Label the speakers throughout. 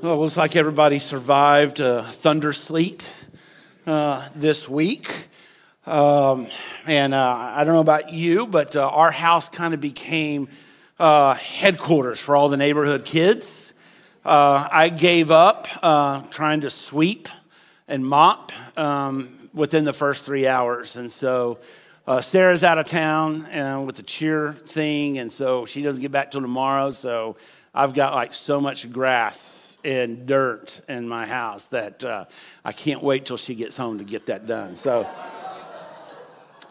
Speaker 1: Well, it looks like everybody survived a thunder sleet uh, this week. Um, and uh, I don't know about you, but uh, our house kind of became uh, headquarters for all the neighborhood kids. Uh, I gave up trying to sweep and mop um, within the first three hours. And so Sarah's out of town with the cheer thing, and so she doesn't get back till tomorrow. So I've got like so much grass and dirt in my house that uh, I can't wait till she gets home to get that done. So,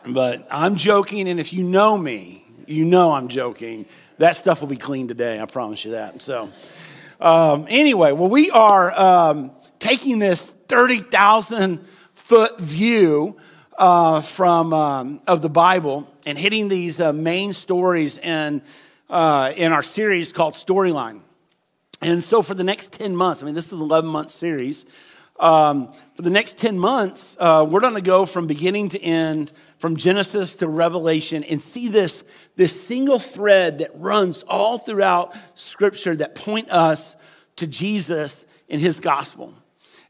Speaker 1: but I'm joking, and if you know me, you know I'm joking. That stuff will be clean today, I promise you that. So, um, anyway, well, we are um, taking this 30,000 foot view uh, from um, of the Bible and hitting these uh, main stories in uh, in our series called Storyline. And so for the next 10 months, I mean, this is an 11 month series. Um, for the next 10 months, uh, we're going to go from beginning to end, from Genesis to Revelation, and see this, this single thread that runs all throughout Scripture that point us to Jesus and his gospel.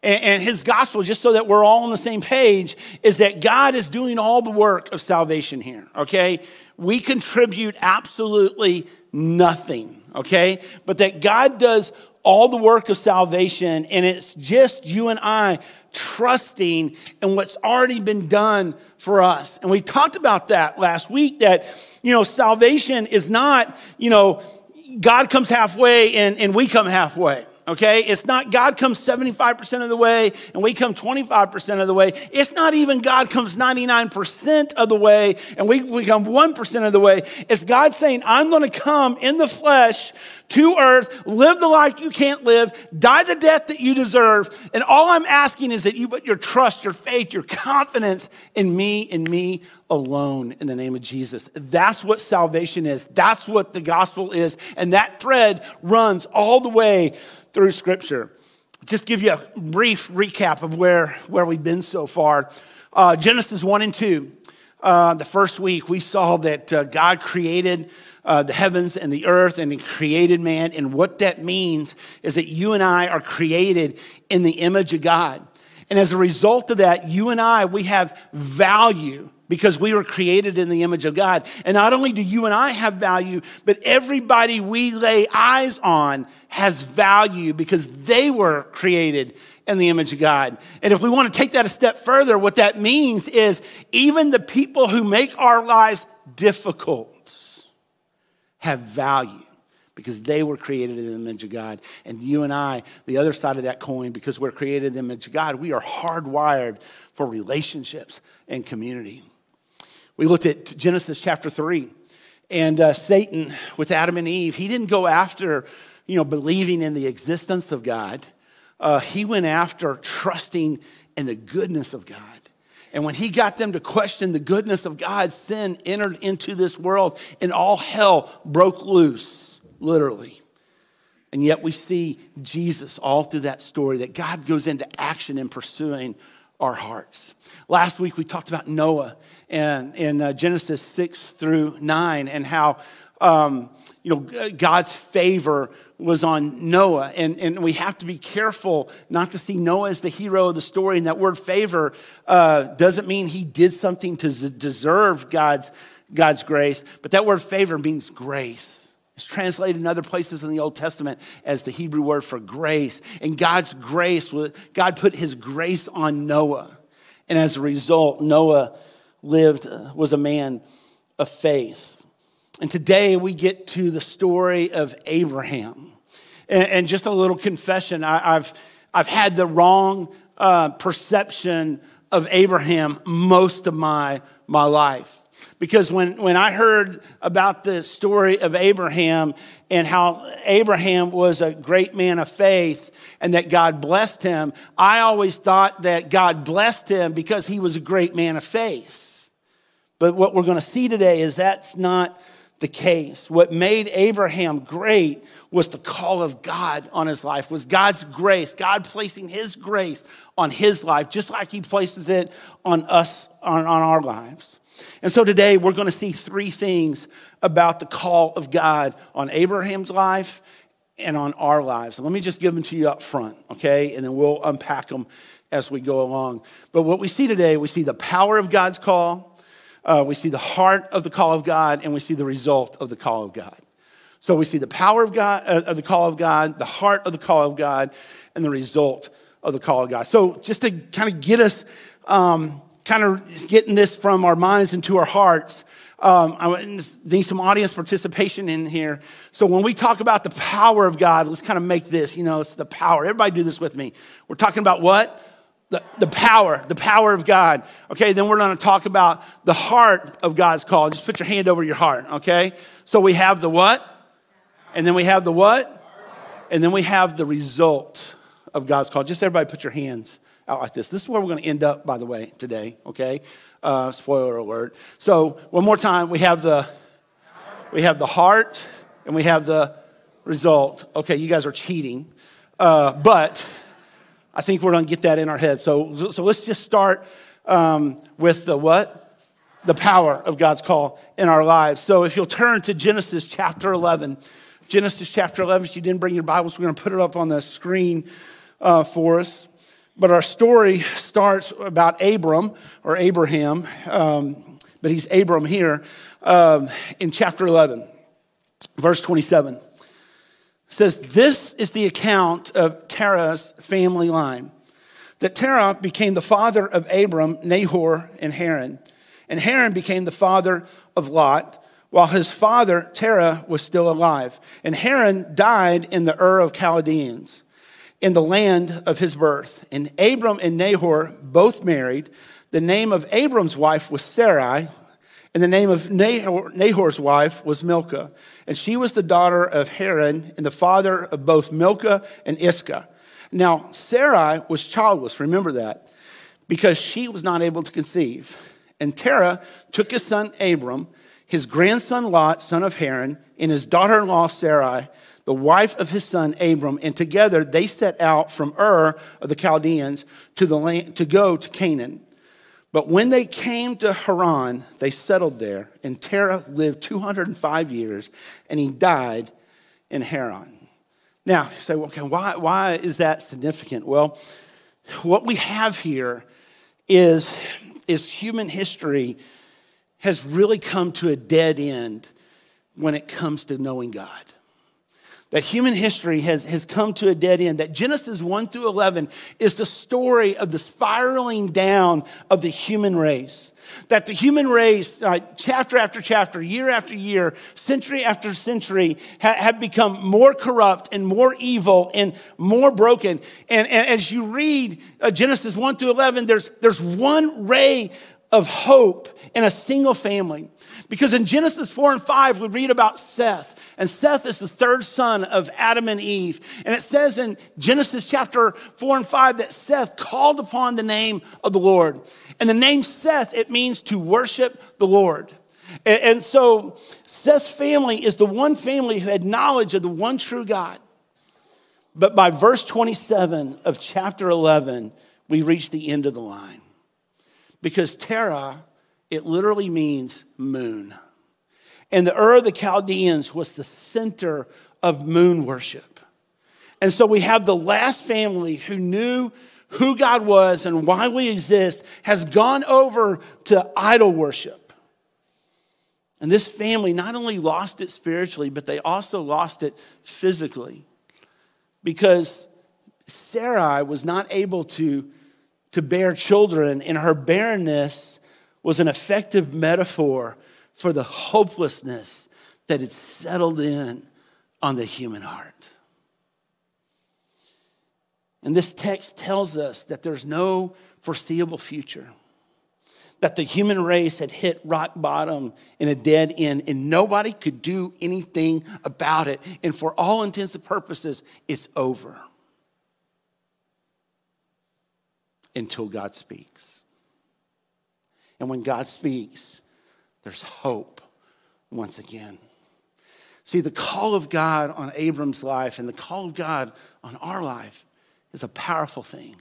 Speaker 1: And, and his gospel, just so that we're all on the same page, is that God is doing all the work of salvation here, okay? We contribute absolutely nothing okay? But that God does all the work of salvation, and it's just you and I trusting in what's already been done for us. And we talked about that last week that, you know, salvation is not, you know, God comes halfway and, and we come halfway. Okay? It's not God comes 75% of the way and we come 25% of the way. It's not even God comes 99% of the way and we, we come 1% of the way. It's God saying, I'm going to come in the flesh to earth, live the life you can't live, die the death that you deserve. And all I'm asking is that you put your trust, your faith, your confidence in me and me alone in the name of Jesus. That's what salvation is. That's what the gospel is. And that thread runs all the way through Scripture. Just give you a brief recap of where, where we've been so far. Uh, Genesis 1 and 2. Uh, the first week, we saw that uh, God created uh, the heavens and the earth and he created man. And what that means is that you and I are created in the image of God. And as a result of that, you and I, we have value because we were created in the image of God. And not only do you and I have value, but everybody we lay eyes on has value because they were created in the image of God. And if we want to take that a step further, what that means is even the people who make our lives difficult have value because they were created in the image of God. And you and I, the other side of that coin, because we're created in the image of God, we are hardwired for relationships and community. We looked at Genesis chapter 3, and uh, Satan, with Adam and Eve, he didn't go after, you know, believing in the existence of God. Uh, he went after trusting in the goodness of God. And when he got them to question the goodness of God, sin entered into this world and all hell broke loose, literally. And yet we see Jesus all through that story that God goes into action in pursuing our hearts. Last week we talked about Noah and in uh, Genesis 6 through 9 and how um, you know God's favor was on Noah. And, and we have to be careful not to see Noah as the hero of the story. And that word favor uh, doesn't mean he did something to deserve God's, God's grace, but that word favor means grace. It's translated in other places in the Old Testament as the Hebrew word for grace. And God's grace, God put his grace on Noah. And as a result, Noah lived, uh, was a man of faith. And today we get to the story of Abraham. And, just a little confession I, have I've had the wrong uh, perception of Abraham most of my, my life. Because when, when I heard about the story of Abraham and how Abraham was a great man of faith and that God blessed him, I always thought that God blessed him because he was a great man of faith. But what we're going to see today is that's not the case. What made Abraham great was the call of God on his life, was God's grace, God placing his grace on his life, just like he places it on us, on, on our lives. And so today we're going to see three things about the call of God on Abraham's life and on our lives. let me just give them to you up front, okay? And then we'll unpack them as we go along. But what we see today, we see the power of God's call, uh, we see the heart of the call of God, and we see the result of the call of God. So we see the power of God, uh, of the call of God, the heart of the call of God, and the result of the call of God. So just to kind of get us, um, kind of getting this from our minds into our hearts, um, I need some audience participation in here. So when we talk about the power of God, let's kind of make this, you know, it's the power. Everybody do this with me. We're talking about what? The, the power, the power of God. Okay, then we're going to talk about the heart of God's call. Just put your hand over your heart, okay? So we have the what? And then we have the what? And then we have the result of God's call. Just everybody put your hands out like this. This is where we're going to end up, by the way, today, okay? Uh, spoiler alert. So one more time, we have the we have the heart and we have the result. Okay, you guys are cheating, uh, but I think we're going to get that in our head. So so let's just start um, with the what? The power of God's call in our lives. So if you'll turn to Genesis chapter 11, Genesis chapter 11. If you didn't bring your Bibles, we're going to put it up on the screen uh, for us. But our story starts about Abram or Abraham, um, but he's Abram here um, in chapter 11, verse 27. It says, This is the account of Terah's family line. That Terah became the father of Abram, Nahor, and Haran. And Haran became the father of Lot, while his father, Terah, was still alive. And Haran died in the Ur of Chaldeans in the land of his birth. And Abram and Nahor both married. The name of Abram's wife was Sarai, and the name of Nahor, Nahor's wife was Milcah. And she was the daughter of Haran and the father of both Milcah and Iscah. Now, Sarai was childless, remember that, because she was not able to conceive. And Terah took his son Abram, his grandson Lot, son of Haran, and his daughter in law Sarai the wife of his son Abram, and together they set out from Ur of the Chaldeans to, the land, to go to Canaan. But when they came to Haran, they settled there, and Terah lived 205 years, and he died in Haran. Now, you say, okay, why, why is that significant? Well, what we have here is, is human history has really come to a dead end when it comes to knowing God that human history has, has come to a dead end, that Genesis 1 through 11 is the story of the spiraling down of the human race. That the human race, uh, chapter after chapter, year after year, century after century, ha- have become more corrupt and more evil and more broken. And, and as you read uh, Genesis 1 through 11, there's, there's one ray of hope in a single family. Because in Genesis 4 and 5, we read about Seth. And Seth is the third son of Adam and Eve. And it says in Genesis chapter 4 and 5 that Seth called upon the name of the Lord. And the name Seth, it means to worship the Lord. And, so Seth's family is the one family who had knowledge of the one true God. But by verse 27 of chapter 11, we reach the end of the line. Because Terah, it literally means moon. And the Ur of the Chaldeans was the center of moon worship. And so we have the last family who knew who God was and why we exist has gone over to idol worship. And this family not only lost it spiritually, but they also lost it physically because Sarai was not able to, to bear children, and her barrenness was an effective metaphor for the hopelessness that had settled in on the human heart. And this text tells us that there's no foreseeable future, that the human race had hit rock bottom in a dead end, and nobody could do anything about it. And for all intents and purposes, it's over until God speaks. And when God speaks, there's hope once again. See, the call of God on Abram's life and the call of God on our life is a powerful thing.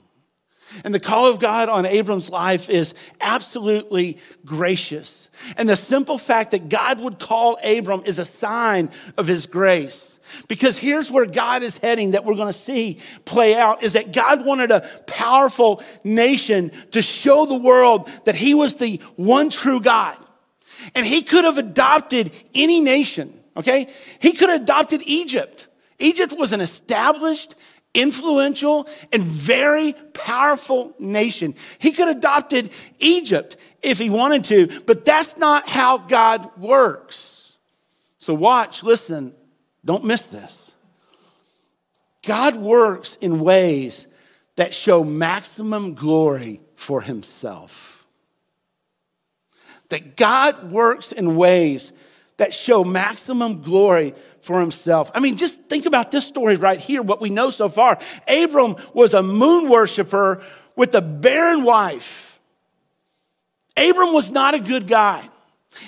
Speaker 1: And the call of God on Abram's life is absolutely gracious. And the simple fact that God would call Abram is a sign of his grace. Because here's where God is heading that we're going to see play out is that God wanted a powerful nation to show the world that he was the one true God. And he could have adopted any nation, okay? He could have adopted Egypt. Egypt was an established influential and very powerful nation. He could have adopted Egypt if he wanted to, but that's not how God works. So watch, listen, don't miss this. God works in ways that show maximum glory for himself. That God works in ways that show maximum glory for himself. I mean, just think about this story right here, what we know so far. Abram was a moon worshiper with a barren wife. Abram was not a good guy.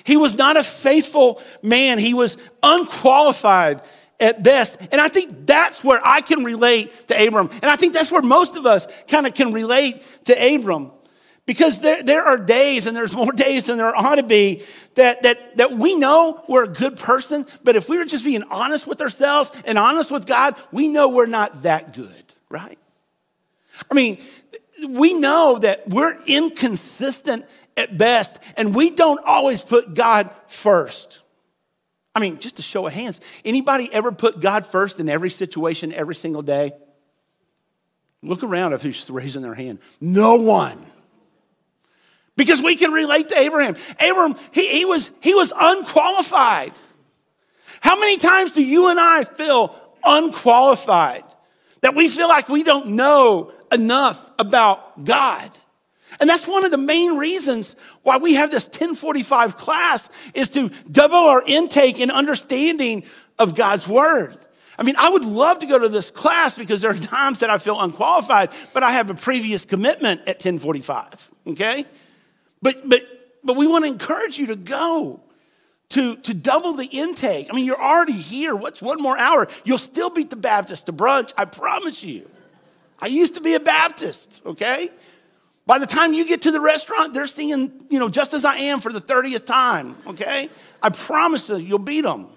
Speaker 1: He was not a faithful man. He was unqualified at best. And I think that's where I can relate to Abram. And I think that's where most of us kind of can relate to Abram. Because there, there are days, and there's more days than there ought to be, that, that, that we know we're a good person, but if we were just being honest with ourselves and honest with God, we know we're not that good, right? I mean, we know that we're inconsistent at best, and we don't always put God first. I mean, just a show of hands. Anybody ever put God first in every situation every single day? Look around if who's raising their hand. No one because we can relate to Abraham. Abraham, he, he, was, he was unqualified. How many times do you and I feel unqualified? That we feel like we don't know enough about God. And that's one of the main reasons why we have this 1045 class is to double our intake and understanding of God's word. I mean, I would love to go to this class because there are times that I feel unqualified, but I have a previous commitment at 1045, okay? But, but, but we want to encourage you to go to, to double the intake. I mean, you're already here. What's one more hour? You'll still beat the Baptist to brunch, I promise you. I used to be a Baptist, okay? By the time you get to the restaurant, they're singing, you know, just as I am for the 30th time, okay? I promise you, you'll beat them.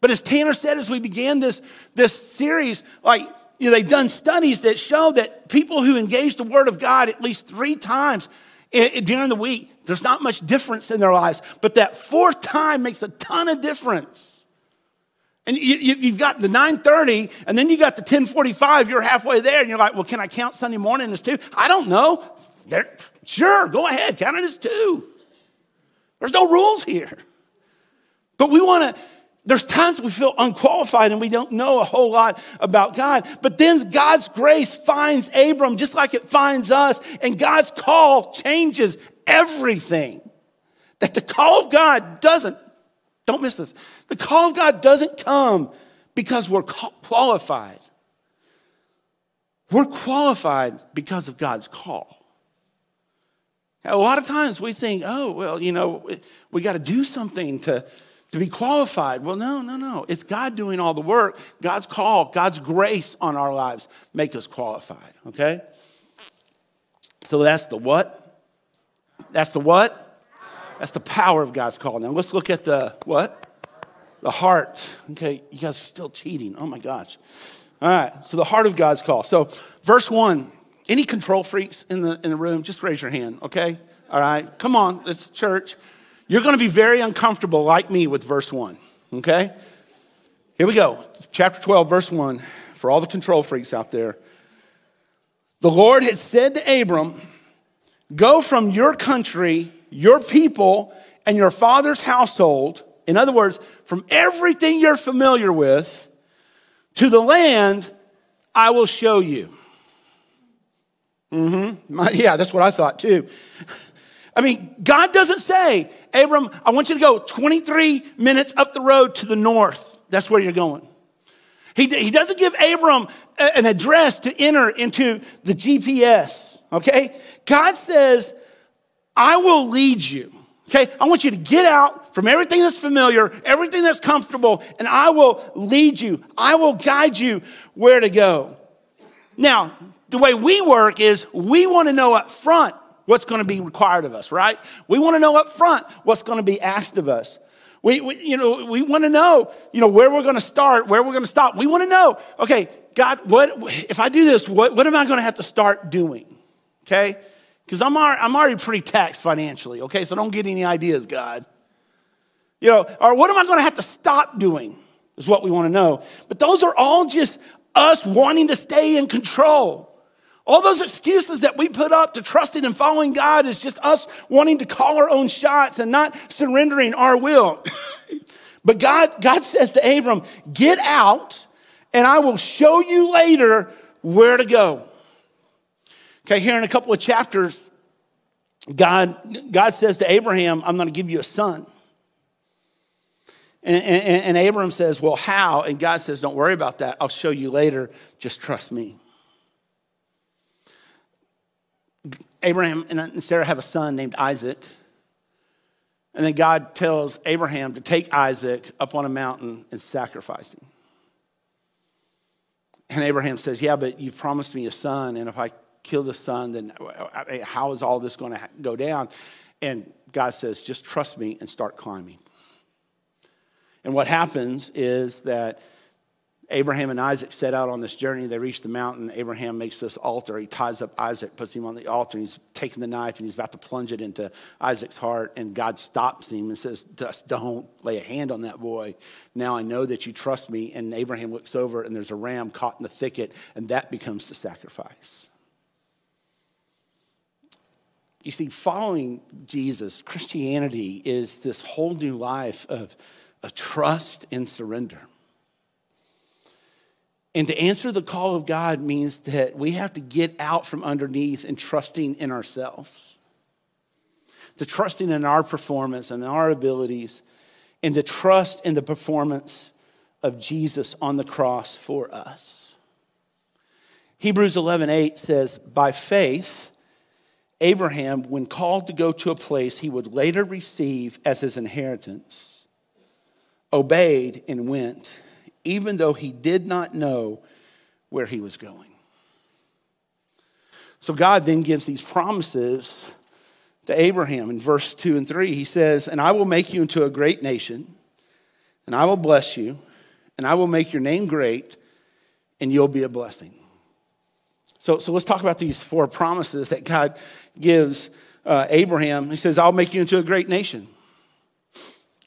Speaker 1: But as Tanner said as we began this, this series, like, you know, they've done studies that show that people who engage the Word of God at least three times during the week, there's not much difference in their lives, but that fourth time makes a ton of difference. And you, have got the 9:30, and then you got the 10:45. You're halfway there, and you're like, "Well, can I count Sunday morning as two? I don't know. There, sure, go ahead, count it as two. There's no rules here, but we want to there's times we feel unqualified and we don't know a whole lot about God. But then God's grace finds Abram just like it finds us, and God's call changes everything. That the call of God doesn't, don't miss this, the call of God doesn't come because we're qualified. We're qualified because of God's call. A lot of times we think, oh, well, you know, we got to do something to to be qualified. Well, no, no, no. It's God doing all the work. God's call, God's grace on our lives make us qualified, okay? So that's the what? That's the what? That's the power of God's call. Now let's look at the what? The heart. Okay, you guys are still cheating. Oh my gosh. All right, so the heart of God's call. So, verse one, any control freaks in the, in the room, just raise your hand, okay? All right, come on, it's church. You're going to be very uncomfortable, like me, with verse 1, okay? Here we go. Chapter 12, verse 1, for all the control freaks out there. The Lord had said to Abram, Go from your country, your people, and your father's household, in other words, from everything you're familiar with, to the land I will show you. Mm-hmm. Yeah, that's what I thought too. I mean, God doesn't say, Abram, I want you to go 23 minutes up the road to the north. That's where you're going. He, he doesn't give Abram an address to enter into the GPS, okay? God says, I will lead you. Okay, I want you to get out from everything that's familiar, everything that's comfortable, and I will lead you. I will guide you where to go. Now, the way we work is we want to know up front what's going to be required of us, right? We want to know up front what's going to be asked of us. We, we you know, we want to know, you know, where we're going to start, where we're going to stop. We want to know, okay, God, what if I do this? What, what am I going to have to start doing? Okay, because I'm already, I'm already pretty taxed financially. Okay, so don't get any ideas, God. You know, or what am I going to have to stop doing? Is what we want to know. But those are all just us wanting to stay in control. All those excuses that we put up to trusting and following God is just us wanting to call our own shots and not surrendering our will. but God, God says to Abram, Get out, and I will show you later where to go. Okay, here in a couple of chapters, God, God says to Abraham, I'm going to give you a son. And, and, and Abram says, Well, how? And God says, Don't worry about that. I'll show you later. Just trust me. Abraham and Sarah have a son named Isaac. And then God tells Abraham to take Isaac up on a mountain and sacrifice him. And Abraham says, Yeah, but you've promised me a son, and if I kill the son, then how is all this going to go down? And God says, Just trust me and start climbing. And what happens is that Abraham and Isaac set out on this journey. They reach the mountain. Abraham makes this altar. He ties up Isaac, puts him on the altar. He's taking the knife and he's about to plunge it into Isaac's heart. And God stops him and says, Just don't lay a hand on that boy. Now I know that you trust me. And Abraham looks over and there's a ram caught in the thicket, and that becomes the sacrifice. You see, following Jesus, Christianity is this whole new life of, of trust and surrender. And to answer the call of God means that we have to get out from underneath and trusting in ourselves, to trusting in our performance and our abilities, and to trust in the performance of Jesus on the cross for us. Hebrews 11:8 says, "By faith Abraham, when called to go to a place he would later receive as his inheritance, obeyed and went." Even though he did not know where he was going. So God then gives these promises to Abraham in verse 2 and 3. He says, And I will make you into a great nation, and I will bless you, and I will make your name great, and you'll be a blessing. So, so let's talk about these four promises that God gives uh, Abraham. He says, I'll make you into a great nation.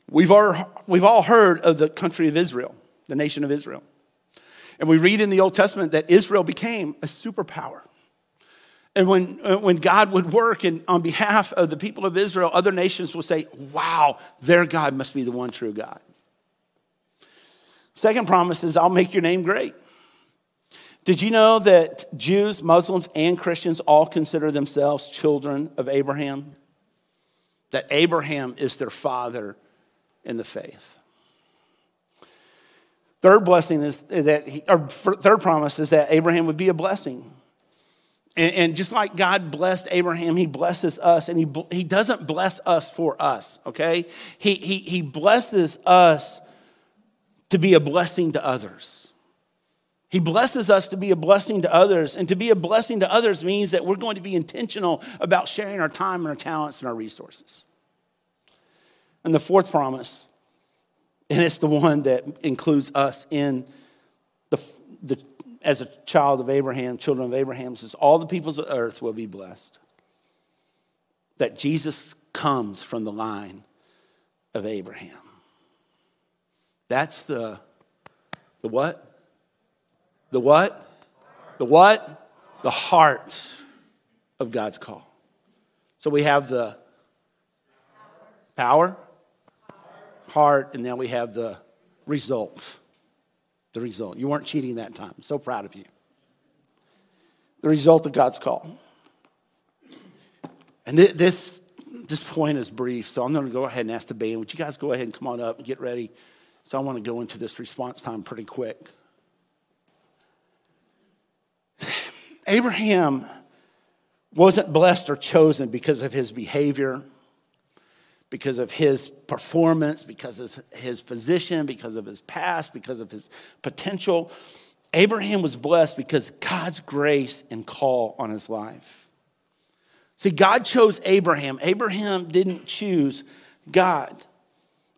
Speaker 1: We've we've all heard of the country of Israel the nation of Israel. And we read in the Old Testament that Israel became a superpower. And when, uh, when God would work and on behalf of the people of Israel, other nations would say, wow, their God must be the one true God. Second promise is, I'll make your name great. Did you know that Jews, Muslims, and Christians all consider themselves children of Abraham? That Abraham is their father in the faith. Third blessing is that, he, or third promise is that Abraham would be a blessing. And, and, just like God blessed Abraham, he blesses us, and he, he doesn't bless us for us, okay? He, he, he blesses us to be a blessing to others. He blesses us to be a blessing to others, and to be a blessing to others means that we're going to be intentional about sharing our time and our talents and our resources. And the fourth promise and it's the one that includes us in the, the as a child of Abraham, children of Abraham, says, All the peoples of earth will be blessed. That Jesus comes from the line of Abraham. That's the, the what? The what? The what? The heart of God's call. So we have the power, heart, and now we have the result. The result. You weren't cheating that time. I'm so proud of you. The result of God's call. And this, this point is brief, so I'm going to go ahead and ask the band. Would you guys go ahead and come on up and get ready? So I want to go into this response time pretty quick. Abraham wasn't blessed or chosen because of his behavior because of his performance, because of his position, because of his past, because of his potential. Abraham was blessed because God's grace and call on his life. See, God chose Abraham. Abraham didn't choose God.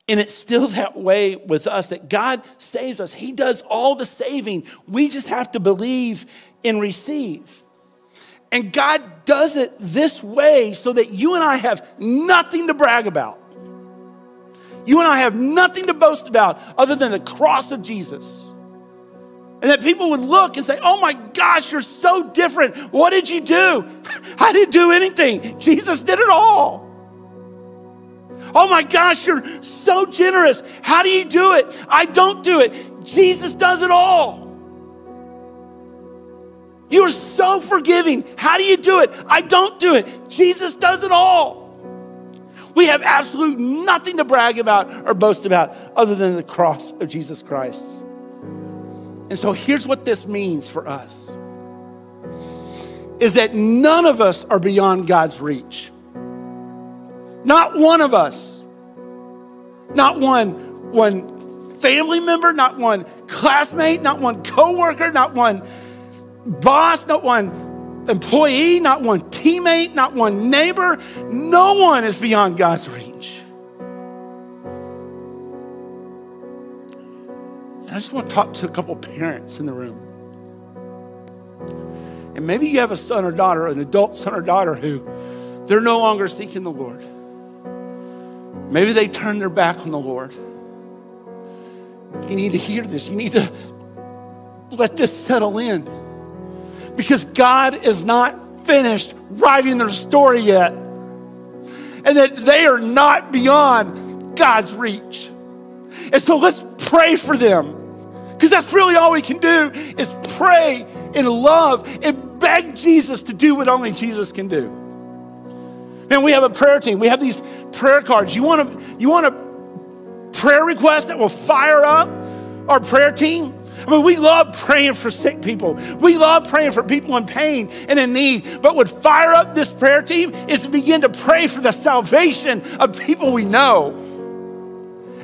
Speaker 1: And it's still that way with us that God saves us. He does all the saving. We just have to believe and receive. And God does it this way so that you and I have nothing to brag about. You and I have nothing to boast about other than the cross of Jesus. And that people would look and say, Oh my gosh, you're so different. What did you do? I didn't do anything. Jesus did it all. Oh my gosh, you're so generous. How do you do it? I don't do it. Jesus does it all. You are so forgiving. How do you do it? I don't do it. Jesus does it all. We have absolute nothing to brag about or boast about other than the cross of Jesus Christ. And so here's what this means for us is that none of us are beyond God's reach. Not one of us. Not one, one family member, not one classmate, not one coworker, not one boss, not one employee, not one teammate, not one neighbor. No one is beyond God's reach. And I just want to talk to a couple parents in the room. And maybe you have a son or daughter, an adult son or daughter who they're no longer seeking the Lord. Maybe they turn their back on the Lord. You need to hear this. You need to let this settle in. Because God is not finished writing their story yet. And that they are not beyond God's reach. And so let's pray for them. Because that's really all we can do is pray in love and beg Jesus to do what only Jesus can do. And we have a prayer team. We have these prayer cards. You want to you want a prayer request that will fire up our prayer team? I mean, we love praying for sick people. We love praying for people in pain and in need. But what fire up this prayer team is to begin to pray for the salvation of people we know.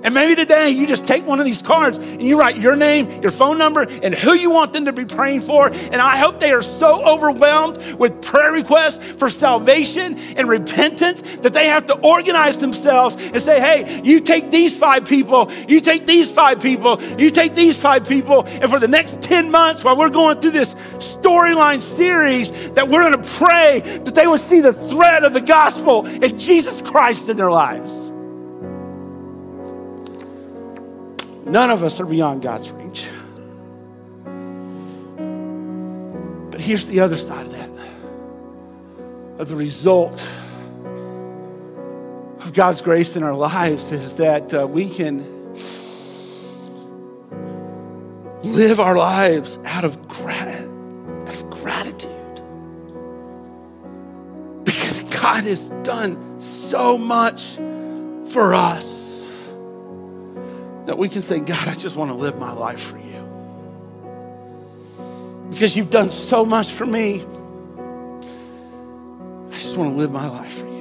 Speaker 1: And maybe today you just take one of these cards and you write your name, your phone number, and who you want them to be praying for. And I hope they are so overwhelmed with prayer requests for salvation and repentance that they have to organize themselves and say, hey, you take these five people, you take these five people, you take these five people. And for the next 10 months, while we're going through this storyline series, that we're going to pray that they would see the thread of the gospel and Jesus Christ in their lives. None of us are beyond God's reach. But here's the other side of that of the result of God's grace in our lives is that uh, we can live our lives out of, grat- out of gratitude. Because God has done so much for us that we can say, God, I just want to live my life for you. Because you've done so much for me. I just want to live my life for you.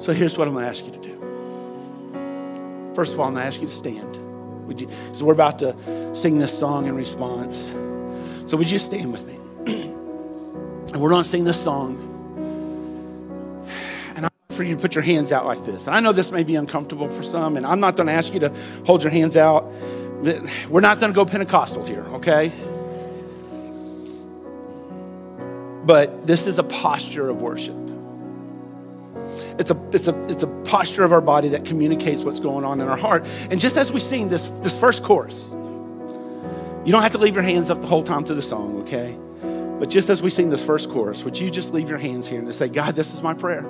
Speaker 1: So here's what I'm going to ask you to do. First of all, I'm going to ask you to stand. Would you, so we're about to sing this song in response. So would you stand with me? and we're going to sing this song for you to put your hands out like this. I know this may be uncomfortable for some, and I'm not going to ask you to hold your hands out. We're not going to go Pentecostal here, okay? But this is a posture of worship. It's a, it's, a, it's a posture of our body that communicates what's going on in our heart. And just as we sing this, this first chorus, you don't have to leave your hands up the whole time through the song, okay? But just as we sing this first chorus, would you just leave your hands here and just say, God, this is my prayer.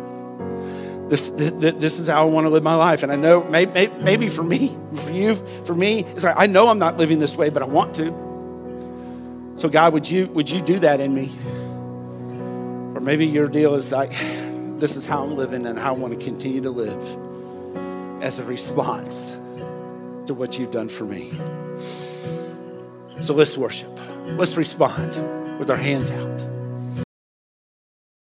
Speaker 1: This, this, this is how I want to live my life. And I know maybe, maybe for me, for you, for me, it's like I know I'm not living this way, but I want to. So God, would you would you do that in me? Or maybe your deal is like, this is how I'm living and how I want to continue to live as a response to what you've done for me. So let's worship. Let's respond with our hands out.